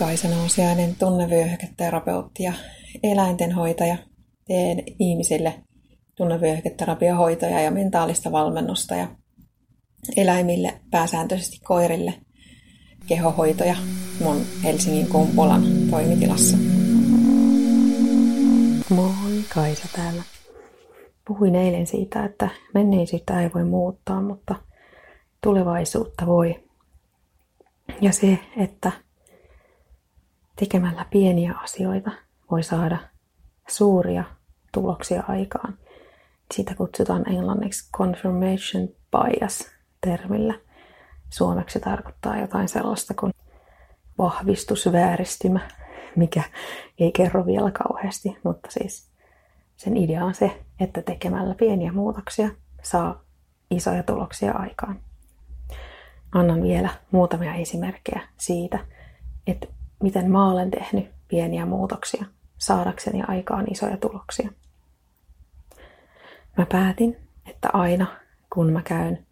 Kaisa Nousiainen, tunnevyöhyketerapeutti ja eläintenhoitaja. Teen ihmisille tunnevyöhyketerapiahoitoja ja mentaalista valmennusta ja eläimille, pääsääntöisesti koirille, kehohoitoja mun Helsingin Kumpulan toimitilassa. Moi, Kaisa täällä. Puhuin eilen siitä, että menneisyyttä ei voi muuttaa, mutta tulevaisuutta voi. Ja se, että tekemällä pieniä asioita voi saada suuria tuloksia aikaan. Sitä kutsutaan englanniksi confirmation bias termillä. Suomeksi tarkoittaa jotain sellaista kuin vahvistusvääristymä, mikä ei kerro vielä kauheasti, mutta siis sen idea on se, että tekemällä pieniä muutoksia saa isoja tuloksia aikaan. Annan vielä muutamia esimerkkejä siitä, että miten mä olen tehnyt pieniä muutoksia saadakseni aikaan isoja tuloksia. Mä päätin, että aina kun mä käyn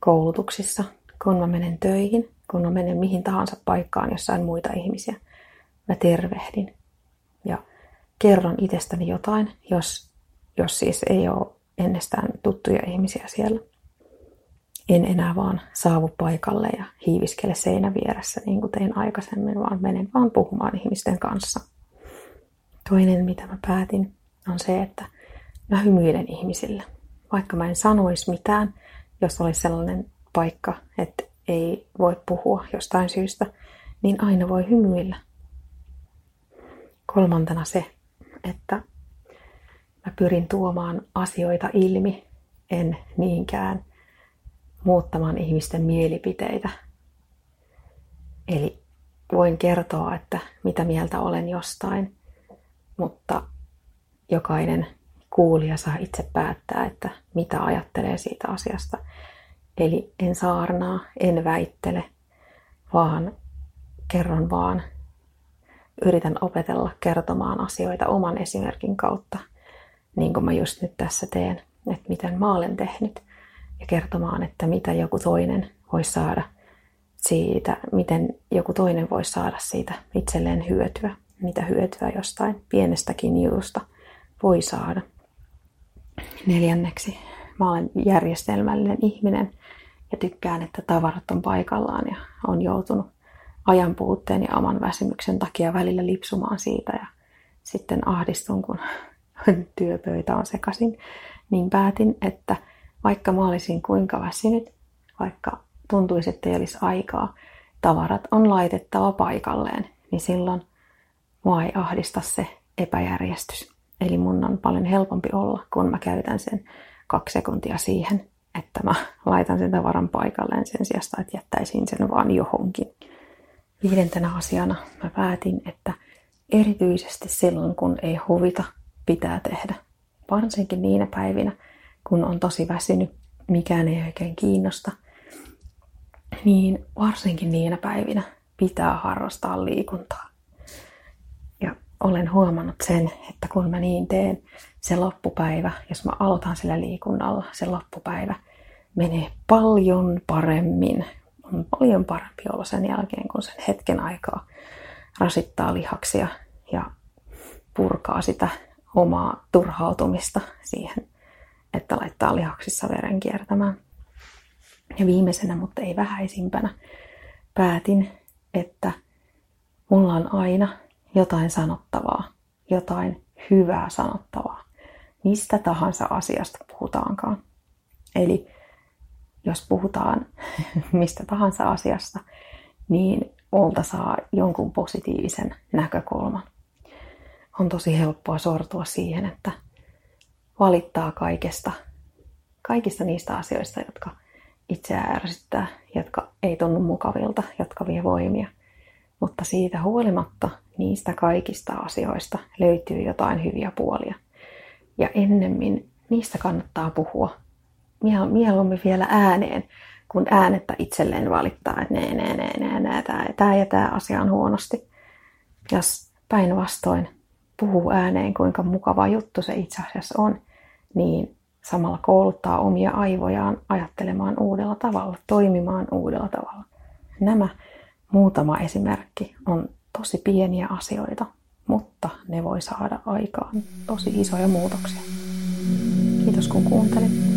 koulutuksissa, kun mä menen töihin, kun mä menen mihin tahansa paikkaan, jossa on muita ihmisiä, mä tervehdin ja kerron itsestäni jotain, jos, jos siis ei ole ennestään tuttuja ihmisiä siellä en enää vaan saavu paikalle ja hiiviskele seinän vieressä niin kuin tein aikaisemmin, vaan menen vaan puhumaan ihmisten kanssa. Toinen, mitä mä päätin, on se, että mä hymyilen ihmisille. Vaikka mä en sanoisi mitään, jos olisi sellainen paikka, että ei voi puhua jostain syystä, niin aina voi hymyillä. Kolmantena se, että mä pyrin tuomaan asioita ilmi, en niinkään muuttamaan ihmisten mielipiteitä. Eli voin kertoa, että mitä mieltä olen jostain, mutta jokainen kuulija saa itse päättää, että mitä ajattelee siitä asiasta. Eli en saarnaa, en väittele, vaan kerron vaan, yritän opetella kertomaan asioita oman esimerkin kautta, niin kuin mä just nyt tässä teen, että miten mä olen tehnyt ja kertomaan, että mitä joku toinen voi saada siitä, miten joku toinen voi saada siitä itselleen hyötyä, mitä hyötyä jostain pienestäkin jutusta voi saada. Neljänneksi, mä olen järjestelmällinen ihminen ja tykkään, että tavarat on paikallaan ja on joutunut ajan puutteen ja oman väsymyksen takia välillä lipsumaan siitä ja sitten ahdistun, kun työpöytä on sekaisin, niin päätin, että vaikka mä olisin kuinka väsynyt, vaikka tuntuisi, että ei olisi aikaa, tavarat on laitettava paikalleen, niin silloin mua ei ahdista se epäjärjestys. Eli mun on paljon helpompi olla, kun mä käytän sen kaksi sekuntia siihen, että mä laitan sen tavaran paikalleen sen sijasta, että jättäisin sen vaan johonkin. Viidentenä asiana mä päätin, että erityisesti silloin, kun ei huvita, pitää tehdä. Varsinkin niinä päivinä, kun on tosi väsynyt, mikään ei oikein kiinnosta, niin varsinkin niinä päivinä pitää harrastaa liikuntaa. Ja olen huomannut sen, että kun mä niin teen, se loppupäivä, jos mä aloitan sillä liikunnalla, se loppupäivä menee paljon paremmin. On paljon parempi olla sen jälkeen, kun sen hetken aikaa rasittaa lihaksia ja purkaa sitä omaa turhautumista siihen että laittaa lihaksissa veren kiertämään. Ja viimeisenä, mutta ei vähäisimpänä, päätin, että mulla on aina jotain sanottavaa, jotain hyvää sanottavaa, mistä tahansa asiasta puhutaankaan. Eli jos puhutaan mistä tahansa asiasta, niin multa saa jonkun positiivisen näkökulman. On tosi helppoa sortua siihen, että valittaa kaikesta, kaikista niistä asioista, jotka itseään ärsyttää, jotka ei tunnu mukavilta, jotka vie voimia. Mutta siitä huolimatta niistä kaikista asioista löytyy jotain hyviä puolia. Ja ennemmin niistä kannattaa puhua. Mieluummin vielä ääneen, kun äänettä itselleen valittaa, että nee, nee, nee, nee, nee, tämä, tämä ja tämä asia on huonosti. Jos päinvastoin puhuu ääneen, kuinka mukava juttu se itse asiassa on, niin samalla kouluttaa omia aivojaan ajattelemaan uudella tavalla, toimimaan uudella tavalla. Nämä muutama esimerkki on tosi pieniä asioita, mutta ne voi saada aikaan tosi isoja muutoksia. Kiitos kun kuuntelit.